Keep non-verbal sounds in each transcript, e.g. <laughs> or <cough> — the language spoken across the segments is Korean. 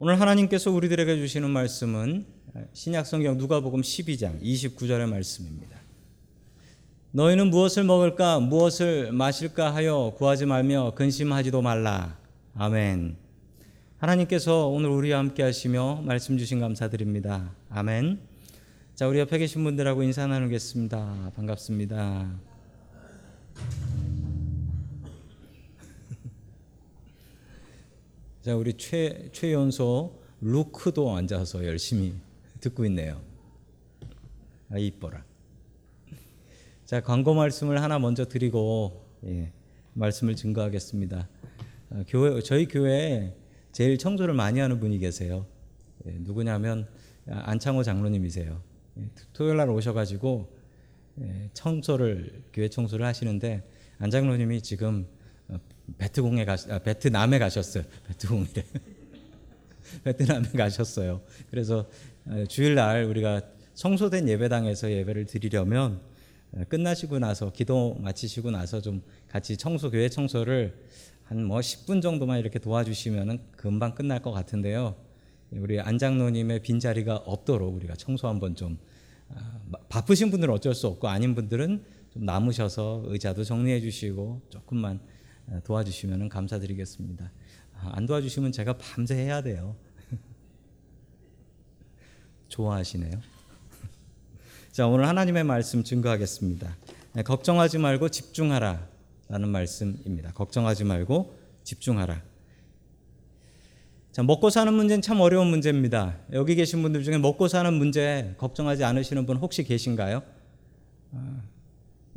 오늘 하나님께서 우리들에게 주시는 말씀은 신약성경 누가복음 12장 29절의 말씀입니다. 너희는 무엇을 먹을까 무엇을 마실까 하여 구하지 말며 근심하지도 말라. 아멘. 하나님께서 오늘 우리와 함께 하시며 말씀 주신 감사드립니다. 아멘. 자, 우리 옆에 계신 분들하고 인사 나누겠습니다. 반갑습니다. 자, 우리 최 최연소 루크도 앉아서 열심히 듣고 있네요. 아, 이뻐라. 자, 광고 말씀을 하나 먼저 드리고 예, 말씀을 증거하겠습니다. 어, 교회 저희 교회에 제일 청소를 많이 하는 분이 계세요. 예, 누구냐면 안창호 장로님이세요. 예, 토요일 날 오셔가지고 예, 청소를 교회 청소를 하시는데 안 장로님이 지금 어, 베트공에 가 아, 베트남에 가셨어요. <laughs> 베트공이래. <laughs> 베트남에 가셨어요. 그래서 어, 주일날 우리가 청소된 예배당에서 예배를 드리려면 어, 끝나시고 나서 기도 마치시고 나서 좀 같이 청소 교회 청소를 한 뭐 10분 정도만 이렇게 도와주시면은 금방 끝날 것 같은데요. 우리 안장로님의 빈 자리가 없도록 우리가 청소 한번 좀 아, 바쁘신 분들은 어쩔 수 없고 아닌 분들은 좀 남으셔서 의자도 정리해 주시고 조금만 아, 도와주시면 감사드리겠습니다. 아, 안 도와주시면 제가 밤새 해야 돼요. <laughs> 좋아하시네요. <laughs> 자, 오늘 하나님의 말씀 증거하겠습니다. 네, 걱정하지 말고 집중하라 라는 말씀입니다. 걱정하지 말고 집중하라. 자, 먹고 사는 문제는 참 어려운 문제입니다. 여기 계신 분들 중에 먹고 사는 문제 걱정하지 않으시는 분 혹시 계신가요?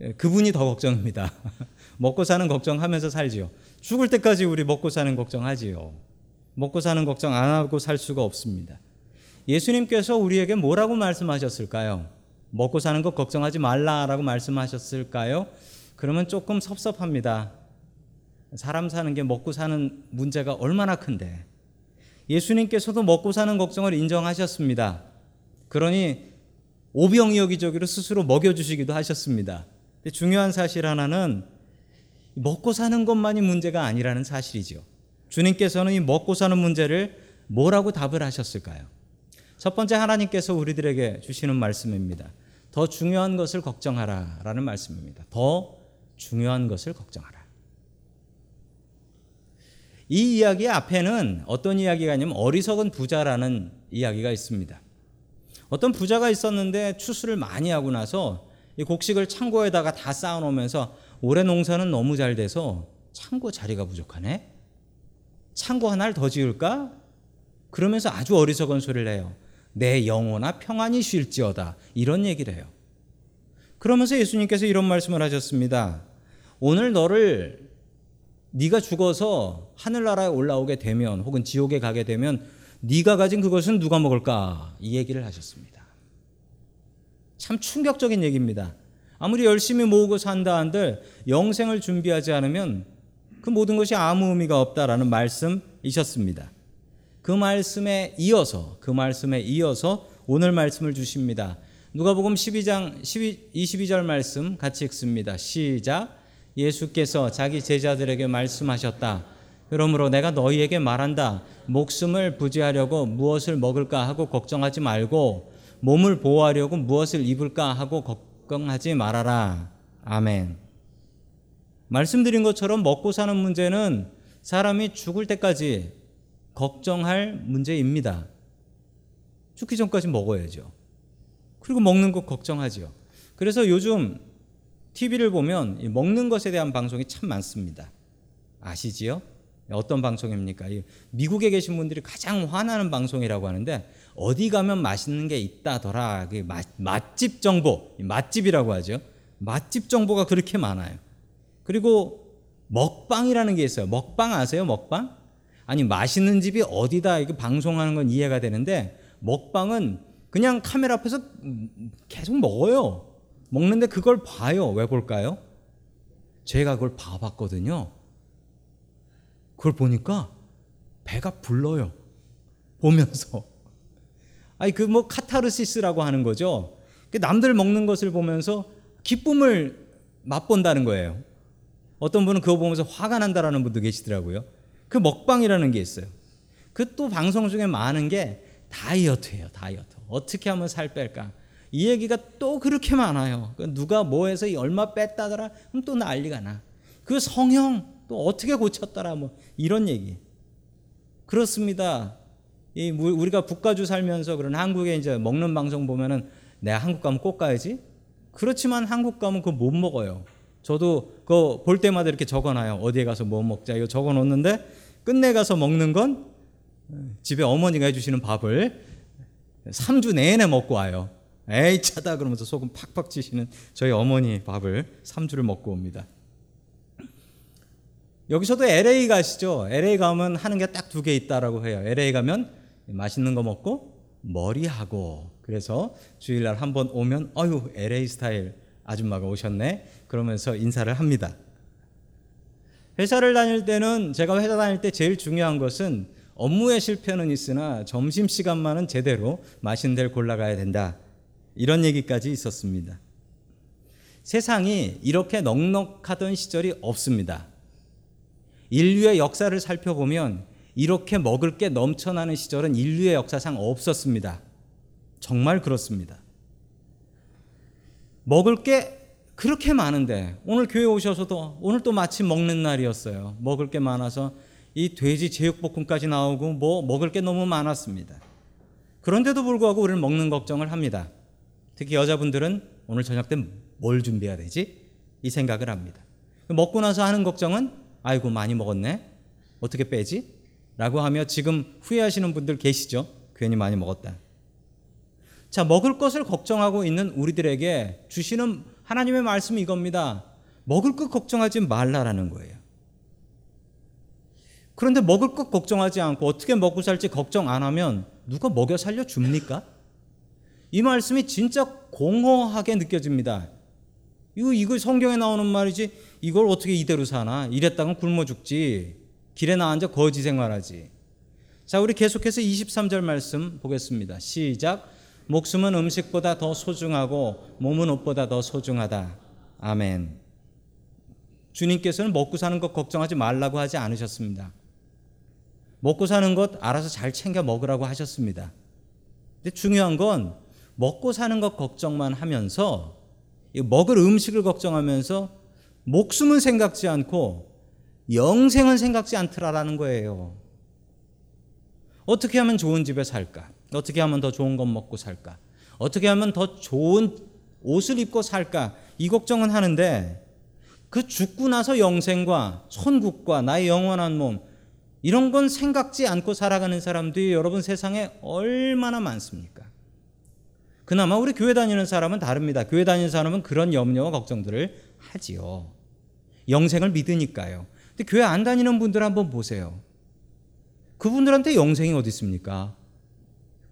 아, 예, 그분이 더 걱정입니다. <laughs> 먹고 사는 걱정하면서 살지요. 죽을 때까지 우리 먹고 사는 걱정하지요. 먹고 사는 걱정 안 하고 살 수가 없습니다. 예수님께서 우리에게 뭐라고 말씀하셨을까요? 먹고 사는 것 걱정하지 말라라고 말씀하셨을까요? 그러면 조금 섭섭합니다. 사람 사는 게 먹고 사는 문제가 얼마나 큰데. 예수님께서도 먹고 사는 걱정을 인정하셨습니다. 그러니 오병이 여기저기로 스스로 먹여주시기도 하셨습니다. 근데 중요한 사실 하나는 먹고 사는 것만이 문제가 아니라는 사실이죠. 주님께서는 이 먹고 사는 문제를 뭐라고 답을 하셨을까요? 첫 번째 하나님께서 우리들에게 주시는 말씀입니다. 더 중요한 것을 걱정하라 라는 말씀입니다. 더 중요한 것을 걱정하라. 이 이야기 앞에는 어떤 이야기가 있냐면 어리석은 부자라는 이야기가 있습니다. 어떤 부자가 있었는데 추수를 많이 하고 나서 이 곡식을 창고에다가 다 쌓아놓으면서 올해 농사는 너무 잘 돼서 창고 자리가 부족하네. 창고 하나를 더 지을까? 그러면서 아주 어리석은 소리를 해요. 내 영혼아 평안히 쉴지어다. 이런 얘기를 해요. 그러면서 예수님께서 이런 말씀을 하셨습니다. 오늘 너를 네가 죽어서 하늘나라에 올라오게 되면 혹은 지옥에 가게 되면 네가 가진 그것은 누가 먹을까? 이 얘기를 하셨습니다. 참 충격적인 얘기입니다. 아무리 열심히 모으고 산다 한들 영생을 준비하지 않으면 그 모든 것이 아무 의미가 없다라는 말씀이셨습니다. 그 말씀에 이어서 그 말씀에 이어서 오늘 말씀을 주십니다. 누가복음 12장 12, 22절 말씀 같이 읽습니다. 시작. 예수께서 자기 제자들에게 말씀하셨다. 그러므로 내가 너희에게 말한다. 목숨을 부지하려고 무엇을 먹을까 하고 걱정하지 말고 몸을 보호하려고 무엇을 입을까 하고 걱정하지 말아라. 아멘. 말씀드린 것처럼 먹고 사는 문제는 사람이 죽을 때까지 걱정할 문제입니다. 죽기 전까지 먹어야죠. 그리고 먹는 것 걱정하죠. 그래서 요즘 TV를 보면 먹는 것에 대한 방송이 참 많습니다. 아시지요? 어떤 방송입니까? 미국에 계신 분들이 가장 화나는 방송이라고 하는데 어디 가면 맛있는 게 있다더라. 맛집 정보, 맛집이라고 하죠. 맛집 정보가 그렇게 많아요. 그리고 먹방이라는 게 있어요. 먹방 아세요? 먹방? 아니 맛있는 집이 어디다 이게 방송하는 건 이해가 되는데 먹방은 그냥 카메라 앞에서 계속 먹어요. 먹는데 그걸 봐요. 왜 볼까요? 제가 그걸 봐봤거든요. 그걸 보니까 배가 불러요. 보면서. 아니, 그 뭐 카타르시스라고 하는 거죠. 그 남들 먹는 것을 보면서 기쁨을 맛본다는 거예요. 어떤 분은 그거 보면서 화가 난다라는 분도 계시더라고요. 그 먹방이라는 게 있어요. 그 또 방송 중에 많은 게 다이어트예요. 다이어트. 어떻게 하면 살 뺄까? 이 얘기가 또 그렇게 많아요. 그 누가 뭐 해서 얼마 뺐다더라? 그럼 또 난리가 나. 그 성형 또 어떻게 고쳤더라? 뭐 이런 얘기. 그렇습니다. 이 우리가 북가주 살면서 그런 한국에 이제 먹는 방송 보면은 내가 한국 가면 꼭 가야지. 그렇지만 한국 가면 그거 못 먹어요. 저도 그거 볼 때마다 이렇게 적어놔요. 어디에 가서 뭐 먹자 이거 적어놓는데 끝내 가서 먹는 건 집에 어머니가 해주시는 밥을 3주 내내 먹고 와요. 에이 차다 그러면서 소금 팍팍 치시는 저희 어머니 밥을 3주를 먹고 옵니다. 여기서도 LA 가시죠. LA 가면 하는 게 딱 두 개 있다라고 해요. LA 가면 맛있는 거 먹고 머리하고 그래서 주일날 한 번 오면 어유 LA 스타일 아줌마가 오셨네 그러면서 인사를 합니다. 회사를 다닐 때는 제가 회사 다닐 때 제일 중요한 것은 업무의 실패는 있으나 점심 시간만은 제대로 맛있는 데를 골라가야 된다. 이런 얘기까지 있었습니다. 세상이 이렇게 넉넉하던 시절이 없습니다. 인류의 역사를 살펴보면 이렇게 먹을 게 넘쳐나는 시절은 인류의 역사상 없었습니다. 정말 그렇습니다. 먹을 게 그렇게 많은데 오늘 교회 오셔서도 오늘 또 마침 먹는 날이었어요. 먹을 게 많아서 이 돼지 제육볶음까지 나오고 뭐 먹을 게 너무 많았습니다. 그런데도 불구하고 우리는 먹는 걱정을 합니다. 특히 여자분들은 오늘 저녁 때 뭘 준비해야 되지? 이 생각을 합니다. 먹고 나서 하는 걱정은 아이고 많이 먹었네. 어떻게 빼지? 라고 하며 지금 후회하시는 분들 계시죠? 괜히 많이 먹었다. 자, 먹을 것을 걱정하고 있는 우리들에게 주시는 하나님의 말씀이 이겁니다. 먹을 것 걱정하지 말라라는 거예요. 그런데 먹을 것 걱정하지 않고 어떻게 먹고 살지 걱정 안 하면 누가 먹여 살려 줍니까? 이 말씀이 진짜 공허하게 느껴집니다. 이거 이거 성경에 나오는 말이지 이걸 어떻게 이대로 사나? 이랬다간 굶어 죽지. 길에 나앉아 거지 생활하지. 자, 우리 계속해서 23절 말씀 보겠습니다. 시작. 목숨은 음식보다 더 소중하고 몸은 옷보다 더 소중하다. 아멘. 주님께서는 먹고 사는 것 걱정하지 말라고 하지 않으셨습니다. 먹고 사는 것 알아서 잘 챙겨 먹으라고 하셨습니다. 근데 중요한 건 먹고 사는 것 걱정만 하면서 먹을 음식을 걱정하면서 목숨은 생각지 않고 영생은 생각지 않더라라는 거예요. 어떻게 하면 좋은 집에 살까? 어떻게 하면 더 좋은 것 먹고 살까? 어떻게 하면 더 좋은 옷을 입고 살까? 이 걱정은 하는데 그 죽고 나서 영생과 천국과 나의 영원한 몸 이런 건 생각지 않고 살아가는 사람들이 여러분 세상에 얼마나 많습니까? 그나마 우리 교회 다니는 사람은 다릅니다. 교회 다니는 사람은 그런 염려와 걱정들을 하지요. 영생을 믿으니까요. 근데 교회 안 다니는 분들 한번 보세요. 그분들한테 영생이 어디 있습니까?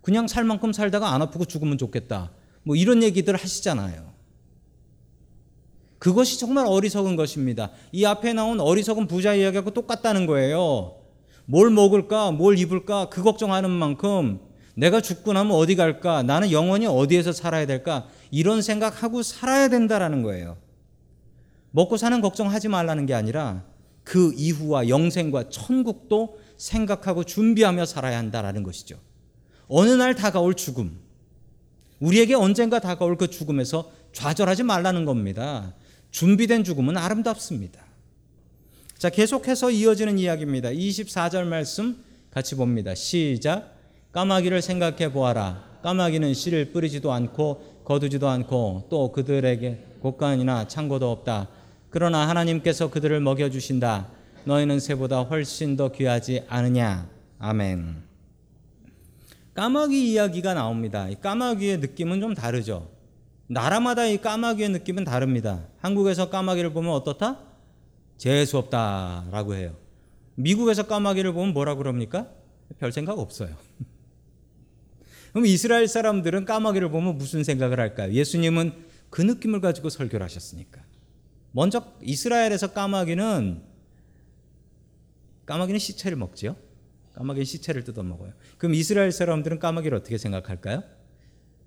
그냥 살 만큼 살다가 안 아프고 죽으면 좋겠다. 뭐 이런 얘기들 하시잖아요. 그것이 정말 어리석은 것입니다. 이 앞에 나온 어리석은 부자 이야기하고 똑같다는 거예요. 뭘 먹을까, 뭘 입을까, 그 걱정하는 만큼 내가 죽고 나면 어디 갈까, 나는 영원히 어디에서 살아야 될까, 이런 생각하고 살아야 된다라는 거예요. 먹고 사는 걱정하지 말라는 게 아니라 그 이후와 영생과 천국도 생각하고 준비하며 살아야 한다라는 것이죠. 어느 날 다가올 죽음. 우리에게 언젠가 다가올 그 죽음에서 좌절하지 말라는 겁니다. 준비된 죽음은 아름답습니다. 자, 계속해서 이어지는 이야기입니다. 24절 말씀 같이 봅니다. 시작. 까마귀를 생각해 보아라. 까마귀는 씨를 뿌리지도 않고 거두지도 않고 또 그들에게 곳간이나 창고도 없다. 그러나 하나님께서 그들을 먹여 주신다. 너희는 새보다 훨씬 더 귀하지 않으냐. 아멘. 까마귀 이야기가 나옵니다. 이 까마귀의 느낌은 좀 다르죠. 나라마다 이 까마귀의 느낌은 다릅니다. 한국에서 까마귀를 보면 어떻다? 재수 없다라고 해요. 미국에서 까마귀를 보면 뭐라 그럽니까? 별 생각 없어요. <laughs> 그럼 이스라엘 사람들은 까마귀를 보면 무슨 생각을 할까요? 예수님은 그 느낌을 가지고 설교를 하셨으니까. 먼저 이스라엘에서 까마귀는 까마귀는 시체를 먹지요. 까마귀 시체를 뜯어 먹어요. 그럼 이스라엘 사람들은 까마귀를 어떻게 생각할까요?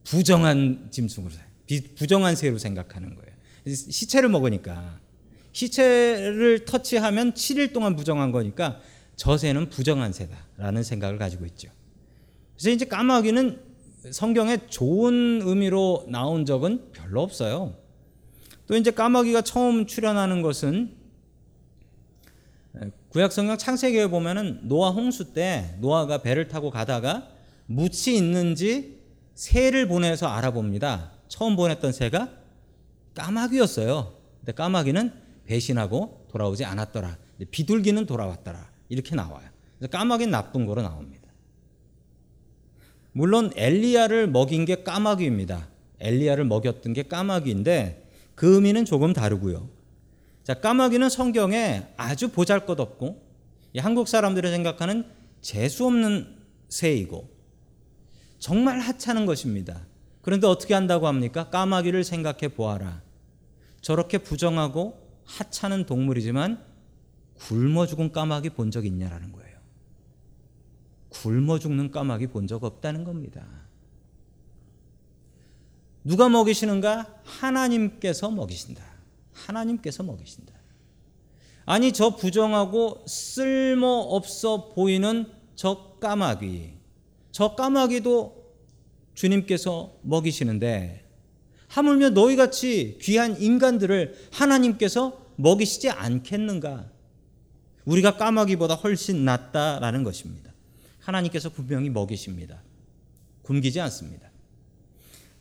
부정한 짐승으로 부정한 새로 생각하는 거예요. 시체를 먹으니까 시체를 터치하면 7일 동안 부정한 거니까 저 새는 부정한 새다라는 생각을 가지고 있죠. 그래서 이제 까마귀는 성경에 좋은 의미로 나온 적은 별로 없어요. 또 이제 까마귀가 처음 출현하는 것은 구약 성경 창세기에 보면은 노아 홍수 때 노아가 배를 타고 가다가 묻이 있는지 새를 보내서 알아봅니다. 처음 보냈던 새가 까마귀였어요. 근데 까마귀는 배신하고 돌아오지 않았더라. 비둘기는 돌아왔더라. 이렇게 나와요. 까마귀는 나쁜 거로 나옵니다. 물론 엘리야를 먹인 게 까마귀입니다. 엘리야를 먹였던 게 까마귀인데 그 의미는 조금 다르고요. 자, 까마귀는 성경에 아주 보잘 것 없고 한국 사람들이 생각하는 재수 없는 새이고 정말 하찮은 것입니다. 그런데 어떻게 한다고 합니까? 까마귀를 생각해 보아라. 저렇게 부정하고 하찮은 동물이지만 굶어 죽은 까마귀 본 적 있냐라는 거예요. 굶어 죽는 까마귀 본 적 없다는 겁니다. 누가 먹이시는가? 하나님께서 먹이신다. 하나님께서 먹이신다. 아니 저 부정하고 쓸모 없어 보이는 저 까마귀. 저 까마귀도 주님께서 먹이시는데 하물며 너희 같이 귀한 인간들을 하나님께서 먹이시지 않겠는가? 우리가 까마귀보다 훨씬 낫다라는 것입니다. 하나님께서 분명히 먹이십니다. 굶기지 않습니다.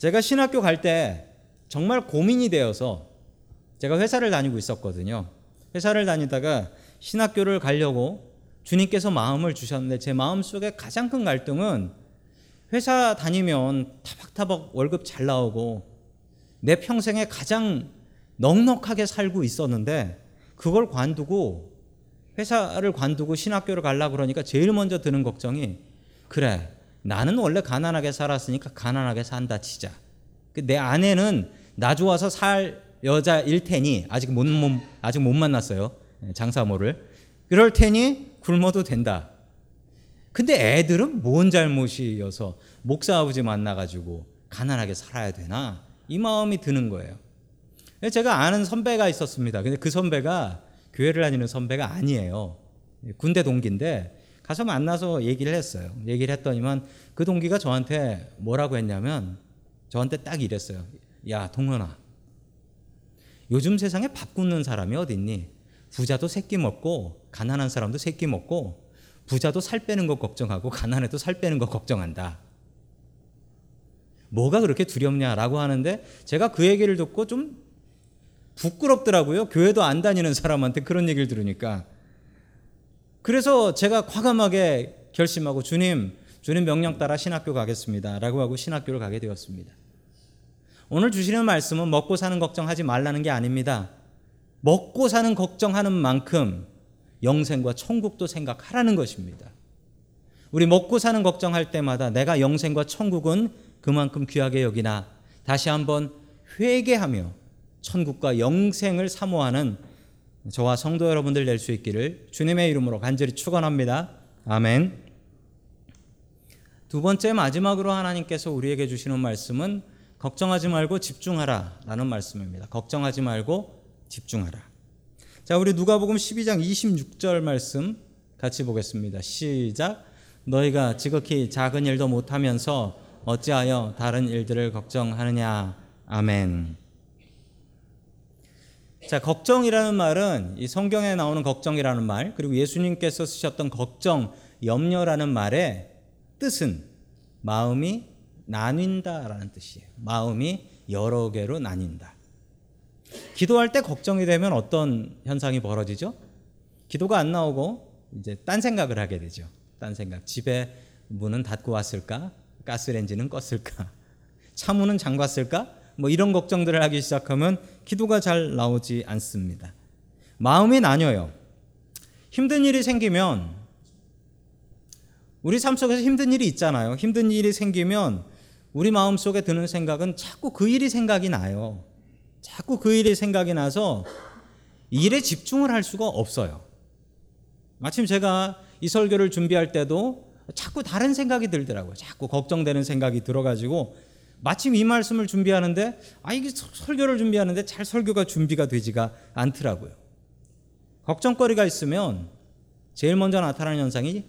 제가 신학교 갈 때 정말 고민이 되어서 제가 회사를 다니고 있었거든요. 회사를 다니다가 신학교를 가려고 주님께서 마음을 주셨는데 제 마음 속에 가장 큰 갈등은 회사 다니면 타박타박 월급 잘 나오고 내 평생에 가장 넉넉하게 살고 있었는데 그걸 관두고 회사를 관두고 신학교를 가려고 그러니까 제일 먼저 드는 걱정이 그래 나는 원래 가난하게 살았으니까 가난하게 산다 치자 그내 아내는 나 좋아서 살 여자일 테니 아직 못, 못 아직 못 만났어요 장사모를 그럴 테니 굶어도 된다 근데 애들은 뭔 잘못이어서 목사 아버지 만나가지고 가난하게 살아야 되나 이 마음이 드는 거예요. 제가 아는 선배가 있었습니다. 근데 그 선배가 교회를 다니는 선배가 아니에요. 군대 동기인데 가서 만나서 얘기를 했어요. 얘기를 했더니만 그 동기가 저한테 뭐라고 했냐면 저한테 딱 이랬어요. 야 동현아, 요즘 세상에 밥 굶는 사람이 어딨니? 부자도 새끼 먹고 가난한 사람도 새끼 먹고 부자도 살 빼는 거 걱정하고 가난해도 살 빼는 거 걱정한다. 뭐가 그렇게 두렵냐라고 하는데 제가 그 얘기를 듣고 좀 부끄럽더라고요. 교회도 안 다니는 사람한테 그런 얘기를 들으니까. 그래서 제가 과감하게 결심하고 주님, 주님 명령 따라 신학교 가겠습니다. 라고 하고 신학교를 가게 되었습니다. 오늘 주시는 말씀은 먹고 사는 걱정하지 말라는 게 아닙니다. 먹고 사는 걱정하는 만큼 영생과 천국도 생각하라는 것입니다. 우리 먹고 사는 걱정할 때마다 내가 영생과 천국은 그만큼 귀하게 여기나 다시 한번 회개하며 천국과 영생을 사모하는 저와 성도 여러분들 될 수 있기를 주님의 이름으로 간절히 축원합니다. 아멘. 두 번째 마지막으로 하나님께서 우리에게 주시는 말씀은 걱정하지 말고 집중하라라는 말씀입니다. 걱정하지 말고 집중하라. 자, 우리 누가복음 12장 26절 말씀 같이 보겠습니다. 시작. 너희가 지극히 작은 일도 못하면서 어찌하여 다른 일들을 걱정하느냐. 아멘. 자, 걱정이라는 말은 이 성경에 나오는 걱정이라는 말, 그리고 예수님께서 쓰셨던 걱정, 염려라는 말의 뜻은 마음이 나뉜다라는 뜻이에요. 마음이 여러 개로 나뉜다. 기도할 때 걱정이 되면 어떤 현상이 벌어지죠? 기도가 안 나오고 이제 딴 생각을 하게 되죠. 딴 생각. 집에 문은 닫고 왔을까? 가스레인지는 껐을까? <laughs> 차문은 잠갔을까? 뭐 이런 걱정들을 하기 시작하면 기도가 잘 나오지 않습니다. 마음이 나뉘어요. 힘든 일이 생기면 우리 삶 속에서 힘든 일이 있잖아요. 힘든 일이 생기면 우리 마음 속에 드는 생각은 자꾸 그 일이 생각이 나요. 자꾸 그 일이 생각이 나서 일에 집중을 할 수가 없어요. 마침 제가 이 설교를 준비할 때도 자꾸 다른 생각이 들더라고요. 자꾸 걱정되는 생각이 들어가지고 마침 이 말씀을 준비하는데 아 이게 설교를 준비하는데 잘 설교가 준비가 되지가 않더라고요. 걱정거리가 있으면 제일 먼저 나타나는 현상이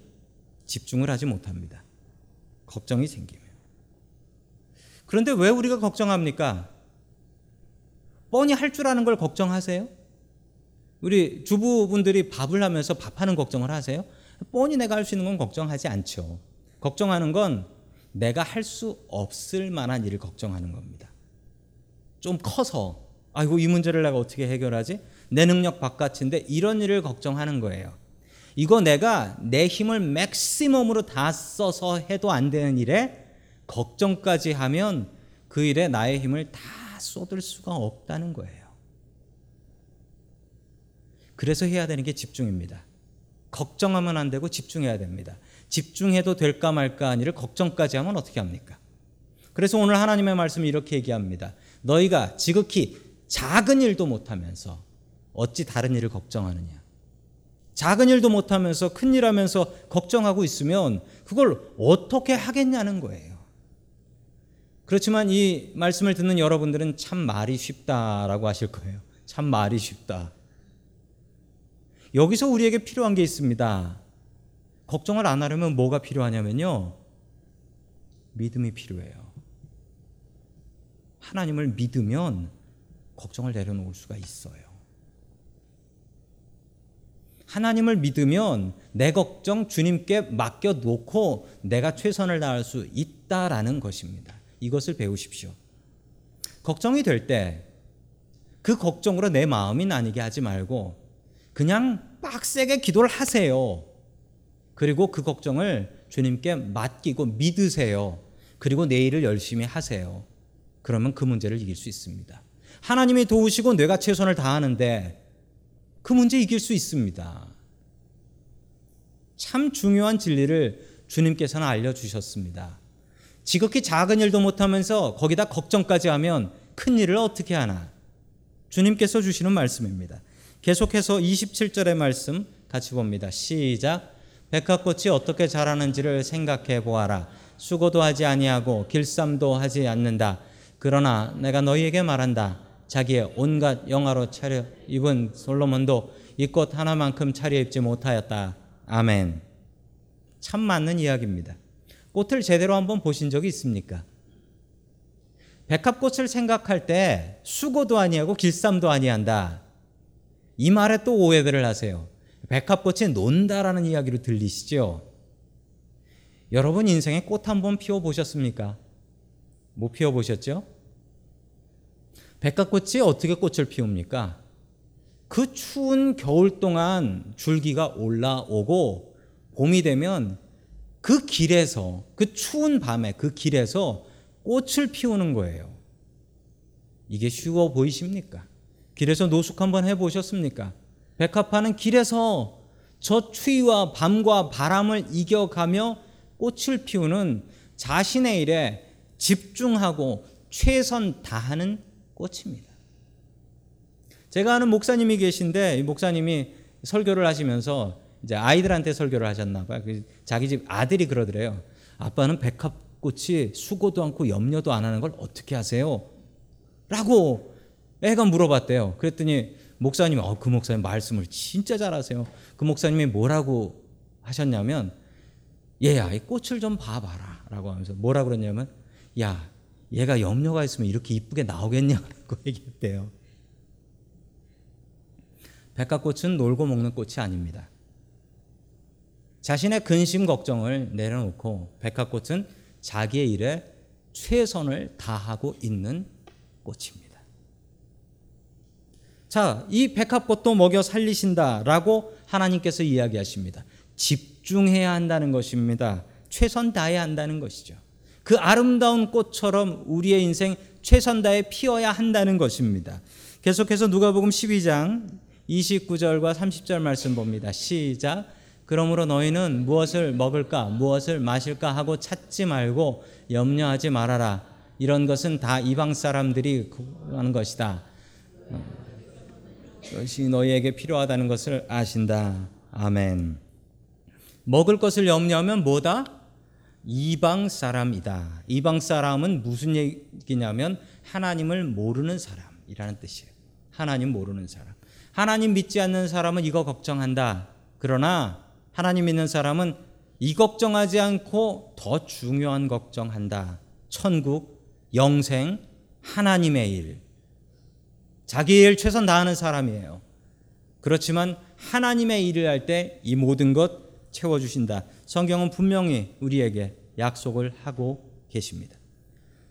집중을 하지 못합니다. 걱정이 생기면. 그런데 왜 우리가 걱정합니까? 뻔히 할 줄 아는 걸 걱정하세요? 우리 주부분들이 밥을 하면서 밥하는 걱정을 하세요? 뻔히 내가 할 수 있는 건 걱정하지 않죠. 걱정하는 건 내가 할 수 없을 만한 일을 걱정하는 겁니다. 좀 커서 아이고 이 문제를 내가 어떻게 해결하지? 내 능력 바깥인데 이런 일을 걱정하는 거예요. 이거 내가 내 힘을 맥시멈으로 다 써서 해도 안 되는 일에 걱정까지 하면 그 일에 나의 힘을 다 쏟을 수가 없다는 거예요. 그래서 해야 되는 게 집중입니다. 걱정하면 안 되고 집중해야 됩니다. 집중해도 될까 말까 한 일을 걱정까지 하면 어떻게 합니까? 그래서 오늘 하나님의 말씀이 이렇게 얘기합니다. 너희가 지극히 작은 일도 못하면서 어찌 다른 일을 걱정하느냐? 작은 일도 못하면서 큰 일 하면서 걱정하고 있으면 그걸 어떻게 하겠냐는 거예요. 그렇지만 이 말씀을 듣는 여러분들은 참 말이 쉽다라고 하실 거예요. 참 말이 쉽다. 여기서 우리에게 필요한 게 있습니다. 걱정을 안 하려면 뭐가 필요하냐면요. 믿음이 필요해요. 하나님을 믿으면 걱정을 내려놓을 수가 있어요. 하나님을 믿으면 내 걱정 주님께 맡겨 놓고 내가 최선을 다할 수 있다라는 것입니다. 이것을 배우십시오. 걱정이 될 때 그 걱정으로 내 마음이 나뉘게 하지 말고 그냥 빡세게 기도를 하세요. 그리고 그 걱정을 주님께 맡기고 믿으세요. 그리고 내일을 열심히 하세요. 그러면 그 문제를 이길 수 있습니다. 하나님이 도우시고 내가 최선을 다하는데 그 문제 이길 수 있습니다. 참 중요한 진리를 주님께서는 알려주셨습니다. 지극히 작은 일도 못하면서 거기다 걱정까지 하면 큰 일을 어떻게 하나? 주님께서 주시는 말씀입니다. 계속해서 27절의 말씀 같이 봅니다. 시작. 백합꽃이 어떻게 자라는지를 생각해 보아라. 수고도 하지 아니하고 길쌈도 하지 않는다. 그러나 내가 너희에게 말한다. 자기의 온갖 영화로 차려 입은 솔로몬도 이 꽃 하나만큼 차려 입지 못하였다. 아멘. 참 맞는 이야기입니다. 꽃을 제대로 한번 보신 적이 있습니까? 백합꽃을 생각할 때 수고도 아니하고 길쌈도 아니한다. 이 말에 또 오해들을 하세요. 백합꽃이 논다라는 이야기로 들리시죠? 여러분 인생에 꽃 한 번 피워 보셨습니까? 못 피워 보셨죠? 백합꽃이 어떻게 꽃을 피웁니까? 그 추운 겨울 동안 줄기가 올라오고 봄이 되면 그 길에서 그 추운 밤에 그 길에서 꽃을 피우는 거예요. 이게 쉬워 보이십니까? 길에서 노숙 한번 해 보셨습니까? 백합화는 길에서 저 추위와 밤과 바람을 이겨가며 꽃을 피우는 자신의 일에 집중하고 최선 다하는 꽃입니다. 제가 아는 목사님이 계신데 이 목사님이 설교를 하시면서 이제 아이들한테 설교를 하셨나 봐요. 그 자기 집 아들이 그러더래요. 아빠는 백합꽃이 수고도 않고 염려도 안 하는 걸 어떻게 하세요? 라고 애가 물어봤대요. 그랬더니 목사님이 어, 그 목사님 말씀을 진짜 잘하세요. 그 목사님이 뭐라고 하셨냐면 얘야 이 꽃을 좀 봐봐라 라고 하면서 뭐라 그랬냐면 야 얘가 염려가 있으면 이렇게 이쁘게 나오겠냐고 <laughs> 얘기했대요. 백합꽃은 놀고 먹는 꽃이 아닙니다. 자신의 근심 걱정을 내려놓고 백합꽃은 자기의 일에 최선을 다하고 있는 꽃입니다. 자, 이 백합꽃도 먹여 살리신다라고 하나님께서 이야기하십니다. 집중해야 한다는 것입니다. 최선 다해야 한다는 것이죠. 그 아름다운 꽃처럼 우리의 인생 최선 다해 피어야 한다는 것입니다. 계속해서 누가복음 12장 29절과 30절 말씀 봅니다. 시작. 그러므로 너희는 무엇을 먹을까, 무엇을 마실까 하고 찾지 말고 염려하지 말아라. 이런 것은 다 이방 사람들이 하는 것이다. 그것이 너희에게 필요하다는 것을 아신다. 아멘. 먹을 것을 염려하면 뭐다? 이방 사람이다. 이방 사람은 무슨 얘기냐면 하나님을 모르는 사람이라는 뜻이에요. 하나님 모르는 사람. 하나님 믿지 않는 사람은 이거 걱정한다. 그러나 하나님 믿는 사람은 이 걱정하지 않고 더 중요한 걱정한다. 천국, 영생, 하나님의 일. 자기 일 최선 다하는 사람이에요. 그렇지만 하나님의 일을 할 때 이 모든 것 채워주신다. 성경은 분명히 우리에게 약속을 하고 계십니다.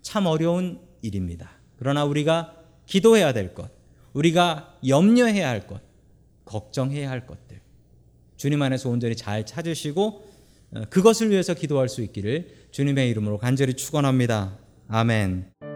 참 어려운 일입니다. 그러나 우리가 기도해야 될 것, 우리가 염려해야 할 것, 걱정해야 할 것들. 주님 안에서 온전히 잘 찾으시고 어, 그것을 위해서 기도할 수 있기를 주님의 이름으로 간절히 축원합니다. 아멘.